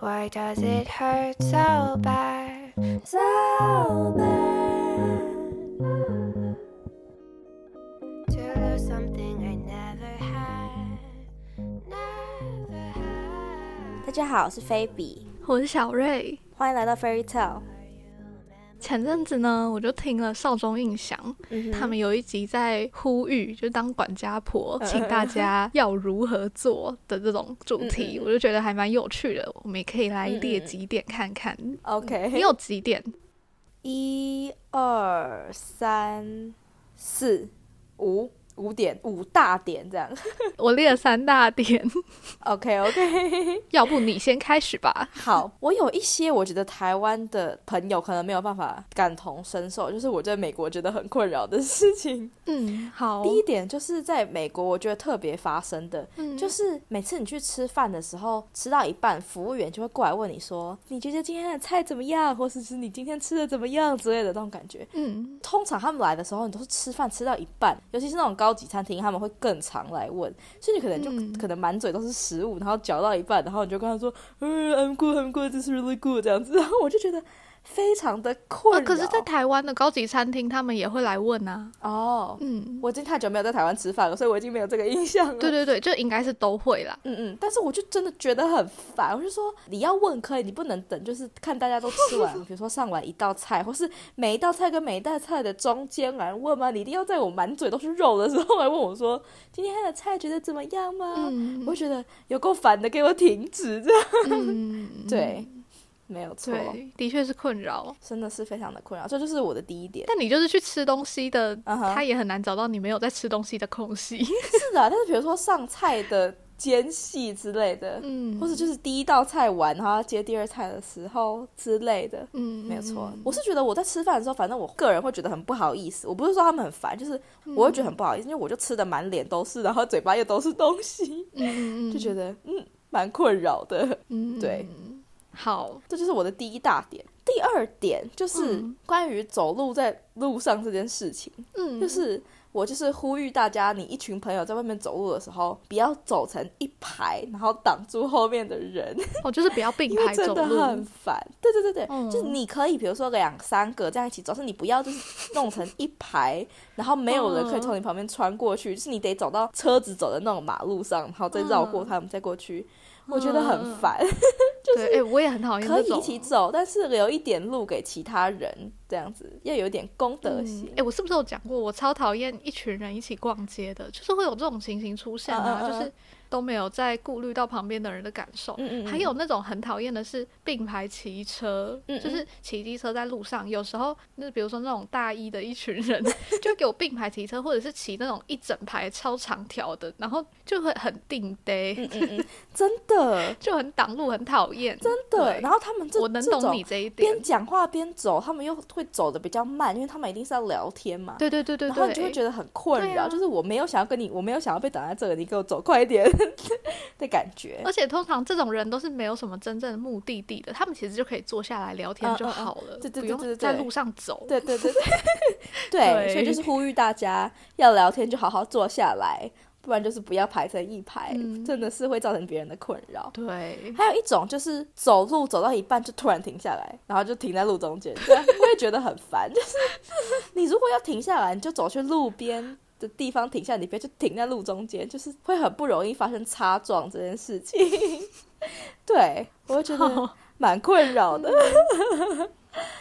Why does it hurt so bad? So bad. To lose something I never had. Never had. 大家好，我是菲比，我是小瑞。欢迎来到 Fairy Tale。 前阵子呢，我就听了少中印象，嗯他们有一集在呼吁，就当管家婆，嗯请大家要如何做的这种主题，我就觉得还蛮有趣的。我们也可以来列几点看看。OK，你有几点？一二三四五五点五大点这样。我列了三大点，OK OK，要不你先开始吧。好，我有一些我觉得台湾的朋友可能没有办法感同身受，就是我在美国觉得很困扰的事情。嗯，好。第一点就是在美国，我觉得特别发生的，嗯就是每次你去吃饭的时候，吃到一半，服务员就会过来问你说：“你觉得今天的菜怎么样？”或者是你今天吃的怎么样之类的那种感觉。嗯通常他们来的时候，你都是吃饭吃到一半，尤其是那种高级餐厅，他们会更常来问，所以你可能就、嗯可能满嘴都是食物，然后嚼到一半，然后你就跟他说：“嗯，I'm good, I'm good, this is really good。”这样子，然后我就觉得非常的困呃，扰。可是，在台湾的高级餐厅，他们也会来问啊。哦，嗯，我已经太久没有在台湾吃饭了，所以我已经没有这个印象了。对对对，就应该是都会啦。嗯嗯，但是我就真的觉得很烦，我就说你要问可以，你不能等，就是看大家都吃完，比如说上完一道菜，或是每一道菜跟每一道菜的中间来问吗？你一定要在我满嘴都是肉的时候来问我说今天的菜觉得怎么样吗？嗯我就觉得有够烦的，给我停止这样。嗯，对，没有错，对，的确是困扰。真的是非常的困扰，这就是我的第一点。但你就是去吃东西的他也很难找到你没有在吃东西的空隙。是的，但是比如说上菜的间隙之类的，嗯或者就是第一道菜完，然后要接第二菜的时候之类的。嗯，没有错嗯，我是觉得我在吃饭的时候，反正我个人会觉得很不好意思。我不是说他们很烦，就是我会觉得很不好意思，因为我就吃的满脸都是，然后嘴巴又都是东西，就觉得嗯蛮困扰的。嗯对，好，这就是我的第一大点。第二点就是嗯关于走路在路上这件事情，嗯，就是我就是呼吁大家，你一群朋友在外面走路的时候，不要走成一排，然后挡住后面的人。哦，就是不要并排 走真的很路。烦。对对对对，嗯就是你可以比如说两三个这样一起走，是你不要就是弄成一排，然后没有人可以从你旁边穿过去，就是你得走到车子走的那种马路上，然后再绕过他们再过去。我觉得很烦，就是，哎，我也很讨厌可以一起走，但是留一点路给其他人，这样子要有一点公德嗯心。哎、我是不是有讲过，我超讨厌一群人一起逛街的，就是会有这种情形出现啊，就是都没有在顾虑到旁边的人的感受。嗯嗯嗯还有那种很讨厌的是并排骑车，嗯嗯就是骑机车在路上，有时候那比如说那种大一的一群人，就给我并排骑车，或者是骑那种一整排超长条的，然后就会很定呆，嗯嗯 嗯，真的就很挡路，很讨厌。真的。然后他们这我能这种懂你这一点边。讲话边走，他们又会走的比较慢，因为他们一定是要聊天嘛。对对对对然后你就会，觉得很困扰，啊就是我没有想要跟你，我没有想要被挡在这里，你给我走快一点 的感觉。而且通常这种人都是没有什么真正的目的地的，他们其实就可以坐下来聊天就好了，对对对在路上走。对对对 对对，所以就是呼吁大家要聊天就好好坐下来，不然就是不要排成一排，嗯真的是会造成别人的困扰。对，还有一种就是走路走到一半就突然停下来，然后就停在路中间，这样 我也觉得很烦。就是你如果要停下来，你就走去路边的地方停下，你别就停在路中间，就是会很不容易发生擦撞这件事情。对，我会觉得蛮困扰的。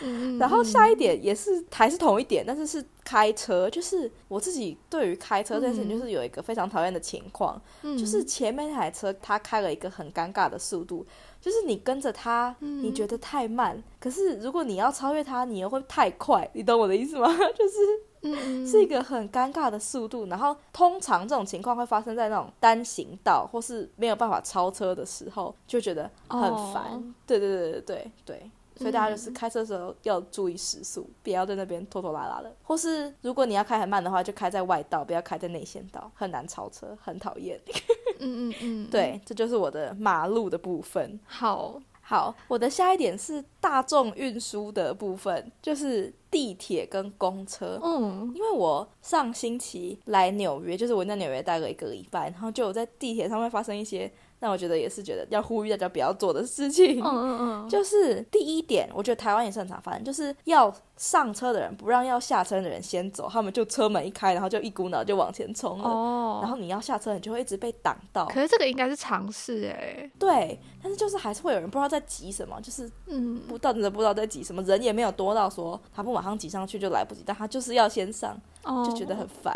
嗯然后下一点也是还是同一点，但是是开车，就是我自己对于开车这件事情，嗯就是有一个非常讨厌的情况，嗯就是前面那台车它开了一个很尴尬的速度，就是你跟着它，嗯你觉得太慢，可是如果你要超越它，你又会太快，你懂我的意思吗？就是嗯是一个很尴尬的速度，然后通常这种情况会发生在那种单行道或是没有办法超车的时候，就觉得很烦。对对对对对。所以大家就是嗯开车的时候要注意时速，不要在那边拖拖拉拉的。或是如果你要开很慢的话，就开在外道，不要开在内线道，很难超车，很讨厌。嗯嗯嗯，对，这就是我的马路的部分。好，好，我的下一点是大众运输的部分，就是地铁跟公车。嗯因为我上星期来纽约，就是我在纽约待了一个礼拜，然后就有在地铁上面发生一些但我觉得也是觉得要呼吁大家不要做的事情。嗯嗯嗯，就是第一点，我觉得台湾也是很常发生，就是要上车的人不让要下车的人先走，他们就车门一开，然后就一股脑就往前冲了。哦，然后你要下车，你就会一直被挡到。可是这个应该是常识哎，对，但是就是还是会有人不知道在急什么，就是嗯，不到真的不知道在急什么，人也没有多到说他不马上挤上去就来不及，但他就是要先上，哦，就觉得很烦。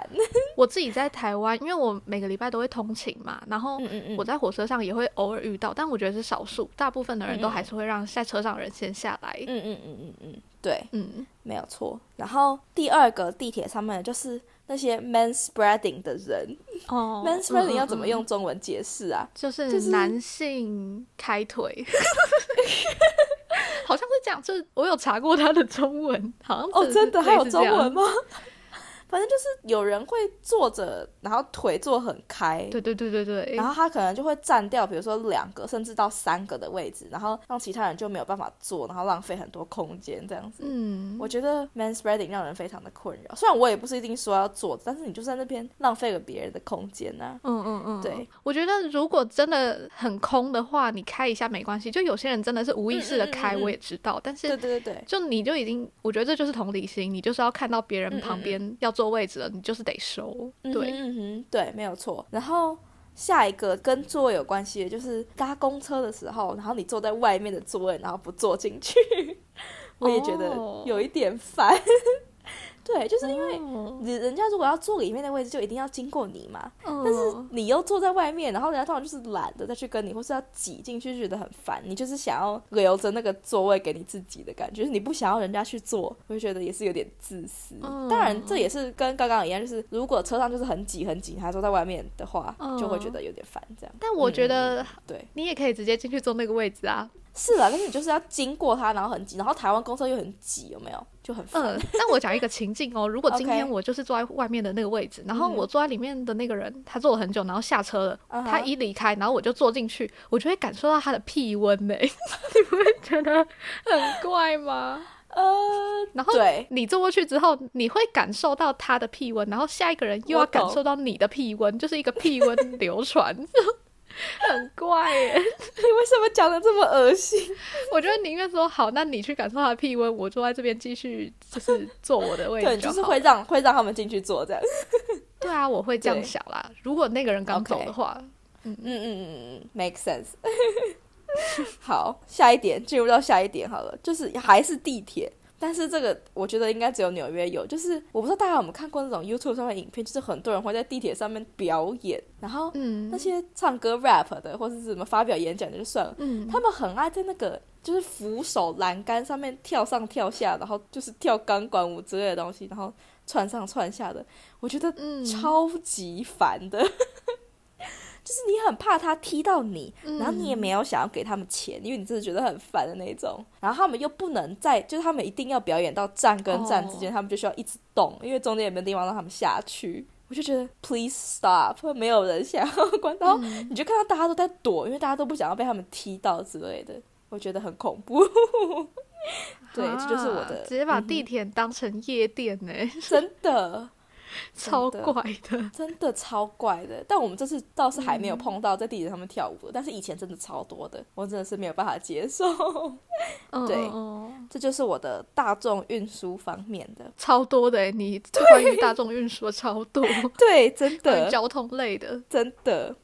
我自己在台湾，因为我每个礼拜都会通勤嘛，然后我在火车上也会偶尔遇到，但我觉得是少数，大部分的人都还是会让在车上的人先下来。嗯嗯嗯嗯嗯，对，嗯，没有错。然后第二个地铁上面就是那些 man spreading 的人、哦 m a n spreading 嗯要怎么？用中文解释啊？就是男性开腿，好像是这样。就是我有查过他的中文，好像哦，真的还有中文吗？吗？反正就是有人会坐着，然后腿坐很开，对对对对对，然后他可能就会占掉，比如说两个甚至到三个的位置，然后让其他人就没有办法坐，然后浪费很多空间这样子。嗯，我觉得 man spreading 让人非常的困扰。虽然我也不是一定说要做，但是你就在那边浪费了别人的空间呐、嗯嗯嗯，对，我觉得如果真的很空的话，你开一下没关系。就有些人真的是无意识的开，我也知道，但是对对对，就你就已经，我觉得这就是同理心，你就是要看到别人旁边要坐位置了，你就是得收。对，嗯哼，对，没有错。然后下一个跟座位有关系的，就是搭公车的时候，然后你坐在外面的座位，然后不坐进去，我也觉得哦有一点烦。对，就是因为哦人人家如果要坐里面的位置，就一定要经过你嘛。但但是你又坐在外面，然后人家通常就是懒得再去跟你，或是要挤进去，就觉得很烦。你就是想要留着那个座位给你自己的感觉，就是你不想要人家去坐，我就觉得也是有点自私。嗯当然，这也是跟刚刚一样，就是如果车上就是很挤很挤，还坐在外面的话，嗯就会觉得有点烦。这样，但我觉得嗯对，你也可以直接进去坐那个位置啊。是啦，但是你就是要经过它，然后很挤，然后台湾公车又很挤，有没有？就很烦。嗯，但我讲一个情境哦，如果今天我就是坐在外面的那个位置，然后我坐在里面的那个人，他坐了很久，然后下车了，他一离开，然后我就坐进去，我就会感受到他的屁温呢，你不会觉得很怪吗？呃，然后，你坐过去之后，你会感受到他的屁温，然后下一个人又要感受到你的屁温，就是一个屁温流传，很怪耶。你为什么讲的这么恶心？我觉得宁愿说好，那你去感受他的屁温，我坐在这边继续就是坐我的位对，置就是会让会让他们进去坐这样。对啊，我会这样想啦。如果那个人刚走的话嗯嗯嗯嗯嗯，make sense。好，下一点进入到下一点好了，就是还是地铁，但是这个我觉得应该只有纽约有，就是我不知道大家有没有看过那种 YouTube 上面的影片，就是很多人会在地铁上面表演，然后嗯。那些唱歌 rap 的或者是什么发表演讲的就算了，嗯，他们很爱在那个就是扶手栏杆上面跳上跳下，然后就是跳钢管舞之类的东西，然后窜上窜下的，我觉得嗯。超级烦的。就是你很怕他踢到你，嗯然后你也没有想要给他们钱，因为你真的觉得很烦的那种。然后他们又不能在，就是他们一定要表演到站跟站之间，哦他们就需要一直动，因为中间也没有地方让他们下去。我就觉得 please stop，没有人想要关。然后嗯你就看到大家都在躲，因为大家都不想要被他们踢到之类的，我觉得很恐怖。对，这就是我的啊直接把地铁当成夜店呢，真的。超怪的。真的超怪的，但我们这次倒是还没嗯有碰到在地铁上面跳舞的，但是以前真的超多的，我真的是没有办法接受。嗯对这就是我的大众运输方面的，超多的，你关于大众运输的超多，对，真的 交通类的。真的。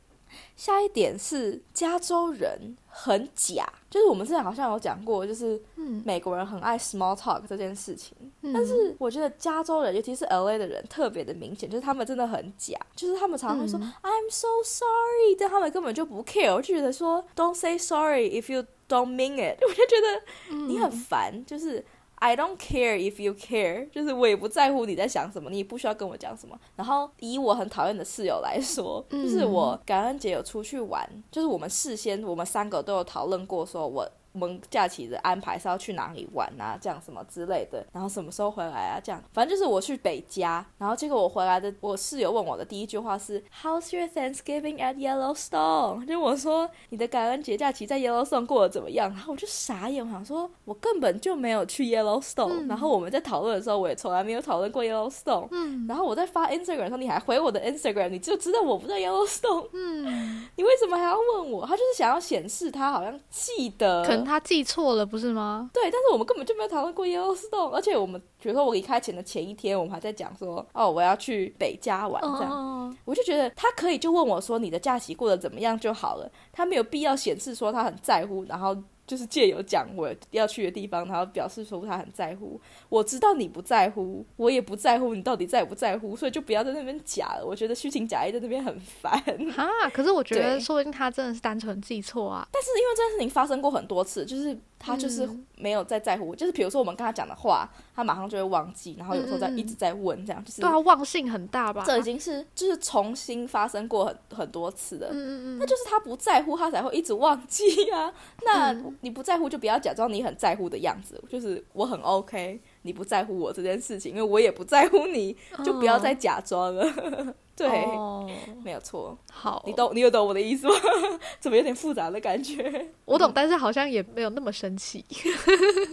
下一点是加州人很假，就是我们之前好像有讲过，就是嗯，美国人很爱 small talk 这件事情，但但是我觉得加州人，尤其是 LA 的人，特别的明显，就是他们真的很假，就是他们常常会说、嗯。I'm so sorry，但他们根本就不 care，我就觉得说 Don't say sorry if you don't mean it，我就觉得你很烦，就是 I don't care if you care，就是我也不在乎你在想什么，你也不需要跟我讲什么。然后以我很讨厌的室友来说，嗯就是我感恩节有出去玩，就是我们事先我们三个都有讨论过，说我我们假期的安排是要去哪里玩啊，这样什么之类的，然后什么时候回来啊，这样，反正就是我去北加，然后结果我回来的，我室友问我的第一句话是 How's your Thanksgiving at Yellowstone？就我说你的感恩节假期在 Yellowstone 过得怎么样？然后我就傻眼，我想说我根本就没有去 Yellowstone，、然后我们在讨论的时候，我也从来没有讨论过 Yellowstone，嗯。然后我在发 Instagram 的时候，你还回我的 Instagram，你就知道我不在 Yellowstone，嗯，你为什么还要问我？他就是想要显示他好像记得，他记错了，不是吗？对，但是我们根本就没有讨论过 Yellowstone，而且我们比如说我离开前的前一天，我们还在讲说，哦，我要去北加玩这样。嗯，我就觉得他可以就问我说你的假期过得怎么样就好了，他没有必要显示说他很在乎，然后就是借由讲我要去的地方，然后表示说他很在乎。我知道你不在乎，我也不在乎你到底在不在乎，所以就不要在那边假了。我觉得虚情假意在那边很烦。哈，可是我觉得说不定他真的是单纯记错啊。但是因为这件事情发生过很多次，就是他就是嗯没有再在乎，就是比如说我们跟他讲的话，他马上就会忘记，然后有时候在一直在问，这样就是对啊，忘性很大吧？这已经是就是重新发生过很很多次的。嗯嗯嗯，那就是他不在乎，他才会一直忘记啊。那嗯你不在乎，就不要假装你很在乎的样子。就是我很 OK，你不在乎我这件事情，因为我也不在乎你，就不要再假装了。对，哦，没有错。好，你懂，你有懂我的意思吗？怎么有点复杂的感觉？我懂，但是好像也没有那么生气。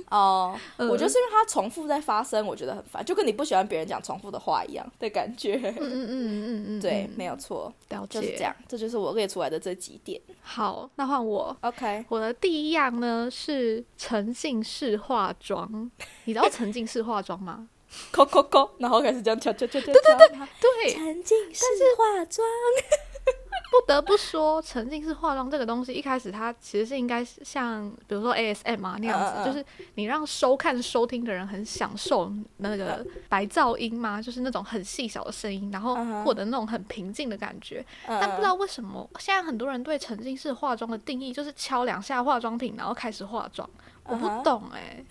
哦，嗯我就是因为它重复在发生，我觉得很烦，就跟你不喜欢别人讲重复的话一样的感觉。嗯嗯嗯嗯嗯，对，嗯没有错，了解，就是这。样，这就是我列出来的这几点。好，那换我。OK，我的第一样呢是沉浸式化妆，你知道沉浸式化妆吗？扣扣扣，然后开始这样敲敲敲敲。对对对，对，沉浸式化妆。不得不说，沉浸式化妆这个东西，一开始它其实是应该像，比如说 ASM 啊那样子，就是你让收看、收听的人很享受那个白噪音嘛，就是那种很细小的声音，然后获得那种很平静的感觉。嗯但不知道为什么，现在很多人对沉浸式化妆的定义就是敲两下化妆品，然后开始化妆。我不懂哎、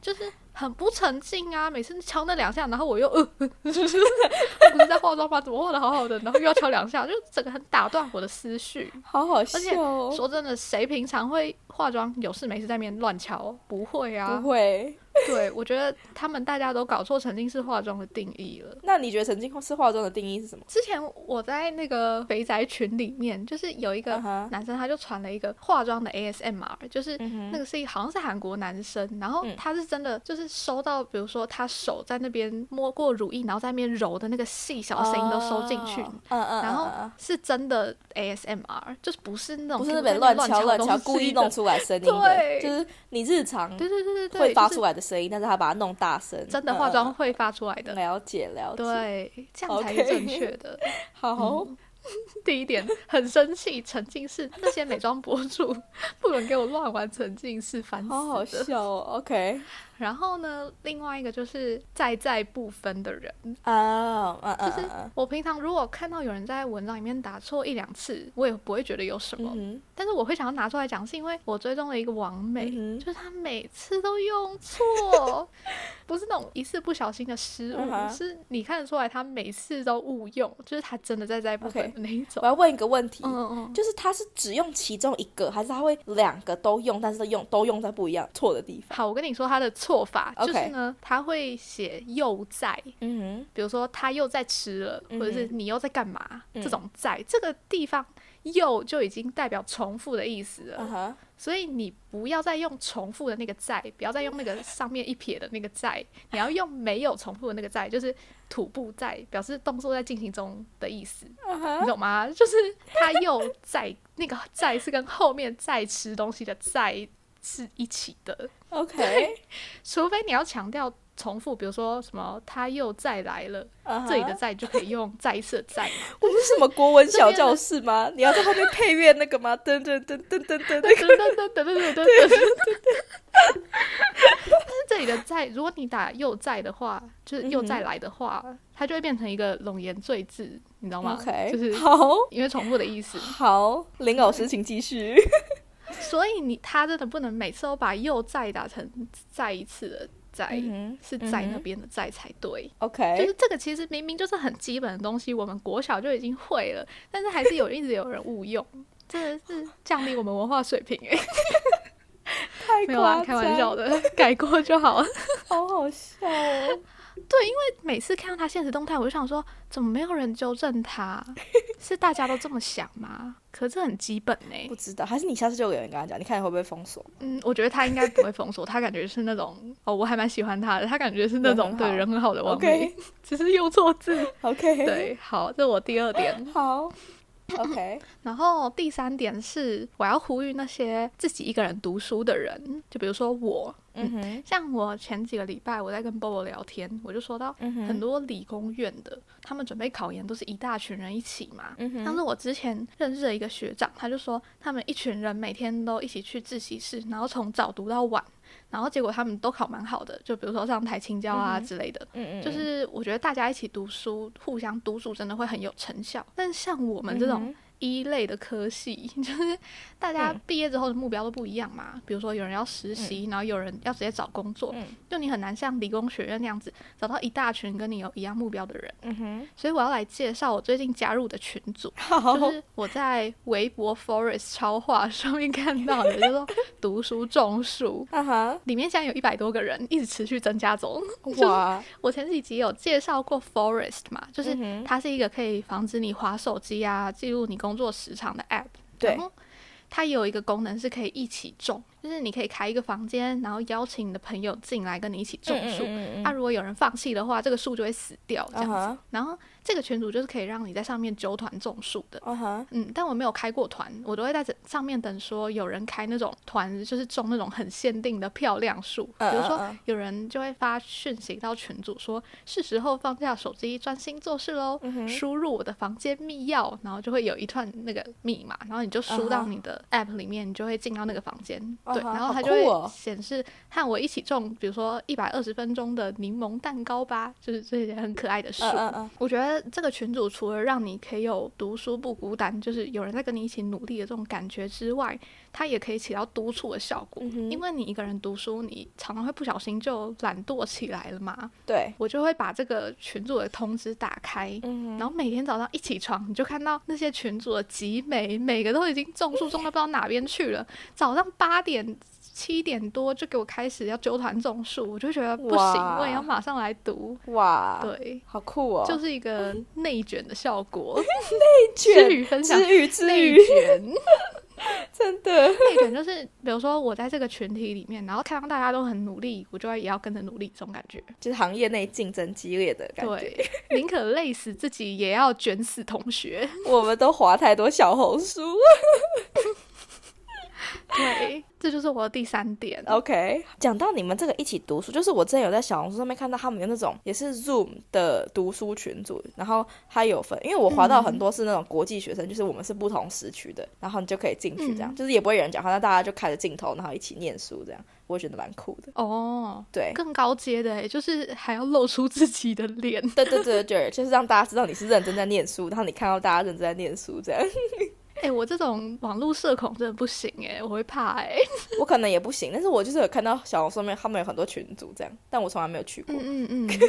就是很不沉浸啊！每次敲那两下，然后我又呃，就 是我不是在化妆吗？怎么化的好好的，然后又要敲两下，就整个很打断我的思绪。好好而且笑哦。说真的，谁平常会化妆有事没事在那边乱敲？不会啊不。会。对，我觉得他们大家都搞错沉浸式化妆的定义了。那你觉得沉浸式化妆的定义是什么？之前我在那个肥宅群里面，就是有一个男生，他就传了一个化妆的 ASMR，就是那个是一好像是韩国男生，然后嗯他是真的就是收到，比如说他手在那边摸过乳液，然后在那边揉的那个细小的声音都收进去。哦嗯嗯，然后是真的 ASMR，就是不是那种不是那边边乱敲乱敲，故意弄出来声音的，对就是你日常对对对对对，会发出来的声音，但是他把它弄大声，真的化妆会发出来的。嗯了解了解，对，这样才是正确的。好，第一点很生气，沉浸式那些美妆博主 不能给我乱玩沉浸式，烦死好好。笑哦。OK，然后呢，另外一个就是在在不分的人，啊，嗯嗯就是嗯我平常如果看到有人在文章里面打错一两次，我也不会觉得有什么，嗯但是我会想要拿出来讲，是因为我追踪了一个网美，就是她每次都用错，不是那种一次不小心的失误是你看得出来她每次都误用，就是她真的在在不分的那一种我。要问一个问题，嗯嗯嗯，就是他是只用其中一个，还是他会两个都用，但是都用都用在不一样错的地方？好，我跟你说她的错法 OK 就是呢，他会写又在，嗯比如说他又在吃了，嗯或者是你又在干嘛，嗯。这种在。这个地方又就已经代表重复的意思了。所以你不要再用重复的那个在，不要再用那个上面一撇的那个在，你要用没有重复的那个在，就是土部在，表示动作在进行中的意思，你懂吗？就是他又在那个在是跟后面在吃东西的在是一起的，，OK，除非你要强调重复，比如说什么他又再来了，这里的再就可以用再一次的。我们是什么国文小教室吗？你要在后面配乐那个吗？噔噔噔噔噔噔，噔噔噔噔噔噔噔噔。但是这里的在，如果你打又在的话，就是又再来的话，它就会变成一个冗言赘字，你知道吗 OK，就是好因为重复的意思，好，林老师请继续。所以你他真的不能每次都把又再打成再一次的再，嗯是在那边的在才对。OK，就是这个其实明明就是很基本的东西，我们国小就已经会了，但是还是有一直有人误用，真的是降低我们文化水平 哎、没有啦，开玩笑，的，改过就好了。好好笑哦。每次看到他现实动态，我就想说，怎么没有人纠正他？是大家都这么想吗？可这很基本呢、不知道，还是你下次就有人跟他讲，你看你会不会封锁？嗯，我觉得他应该不会封锁，他感觉是那种哦，我还蛮喜欢他的，他感觉是那种人对人很好的网美 OK 只是用错字。OK，，对，好，这是我第二点。好，OK，然后第三点是，我要呼吁那些自己一个人读书的人，就比如说我，嗯哼，像我前几个礼拜我在跟 Bobo 聊天，我就说到嗯哼，很多理工院的，他们准备考研都是一大群人一起嘛。嗯哼，像是我之前认识的一个学长，他就说他们一群人每天都一起去自习室，然后从早读到晚，然后结果他们都考蛮好的，就比如说上台青教啊之类的。嗯嗯，就是我觉得大家一起读书，互相督促，真的会很有成效。但像我们这种嗯一类的科系，就是大家嗯毕业之后的目标都不一样嘛。比如说有人要实习，然后有人要直接找工作，嗯就你很难像理工学院那样子找到一大群跟你有一样目标的人。嗯哼，所以我要来介绍我最近加入的群组，好，就是我在微博 Forest 超话 上面看到的，叫做“读书种树啊哈”，，里面现在有一百多个人，一直持续增加中。哇，我前几集有介绍过 Forest 嘛，就是它是一个可以防止你划手机啊，记录你工作时长的 App。对它有一个功能是可以一起种，就是你可以开一个房间，然后邀请你的朋友进来跟你一起种树。嗯啊，如果有人放弃的话，这个树就会死掉这样子。然后这个群组就是可以让你在上面揪团种树的。嗯，但我没有开过团，我都会在这上面等说有人开那种团，就是种那种很限定的漂亮树，比如说有人就会发讯息到群组说，是时候放下手机专心做事喽，输入我的房间密钥，然后就会有一串那个密码，然后你就输到你的 app 里面，你就会进到那个房间，对，然后它就会显示和我一起种，比如说一百二十分钟的柠檬蛋糕吧，就是这些很可爱的树。嗯嗯嗯，我觉得这个群组除了让你可以有读书不孤单，就是有人在跟你一起努力的这种感觉之外，它也可以起到督促的效果。因为你一个人读书，你常常会不小心就懒惰起来了嘛。对，我就会把这个群组的通知打开，嗯然后每天早上一起床，你就看到那些群组的集美，每个都已经种树种到不知道哪边去了。早上八点。七点多就给我开始要纠团种树，我就觉得不行，我也要马上来读。哇，，对，好酷哦，就是一个内卷的效果。内卷之语分享知语知内语，卷，真的，内卷就是比如说我在这个群体里面，然后看到大家都很努力，我就会也要跟着努力，这种感觉。就是行业内竞争激烈的感觉。对，宁可累死自己，也要卷死同学。我们都划太多小红书。对，这就是我的第三点。OK，讲到你们这个一起读书，就是我之前有在小红书上面看到他们有那种也是 Zoom 的读书群组，然后它有分，因为我滑到很多是那种国际学生，就是我们是不同时区的，然后你就可以进去这样，嗯就是也不会有人讲话，那大家就开着镜头，然后一起念书这样，我觉得蛮酷的。哦，对，更高阶的哎，就是还要露出自己的脸。对对对对，就是让大家知道你是认真在念书，然后你看到大家认真在念书这样，哎、我这种网络社恐真的不行哎，我会怕哎。我可能也不行，但是我就是有看到小红书上面他们有很多群组这样，但我从来没有去过。嗯嗯嗯，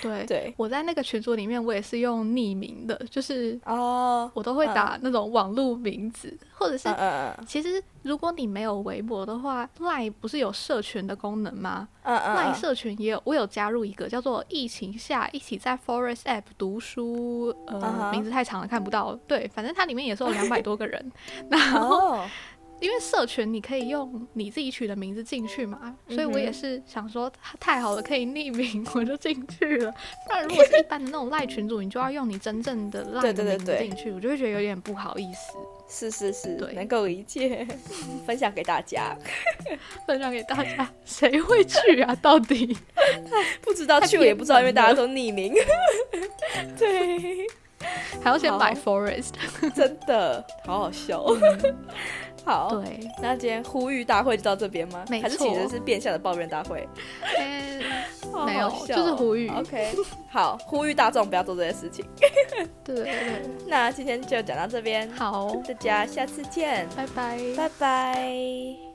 对。对，我在那个群组里面，我也是用匿名的，就是哦，我都会打那种网络名字，或者是嗯嗯嗯其实如果你没有微博的话，Line 不是有社群的功能吗嗯嗯嗯，社群也有，我有加入一个叫做“疫情下一起在 Forest App 读书”，呃名字太长了看不到。对，反正它里面也是有两百多个人。然后哦，因为社群你可以用你自己取的名字进去嘛，所以我也是想说太好了，可以匿名，我就进去了。不然如果是一般的那种赖群主，你就要用你真正的赖名字进去，我就会觉得有点不好意思。是是是，能够理解，分享给大家。分享给大家，谁会去啊？到底？不知道去我也不知道，因为大家都匿名。对，还要先买 Forest？真的好好笑。好，对，那今天呼吁大会就到这边吗？没还是其实是变相的抱怨大会？没有好笑就是呼吁 OK，好，呼吁大众不要做这些事情。对 对对，那今天就讲到这边，好，大家下次见，拜拜。拜拜。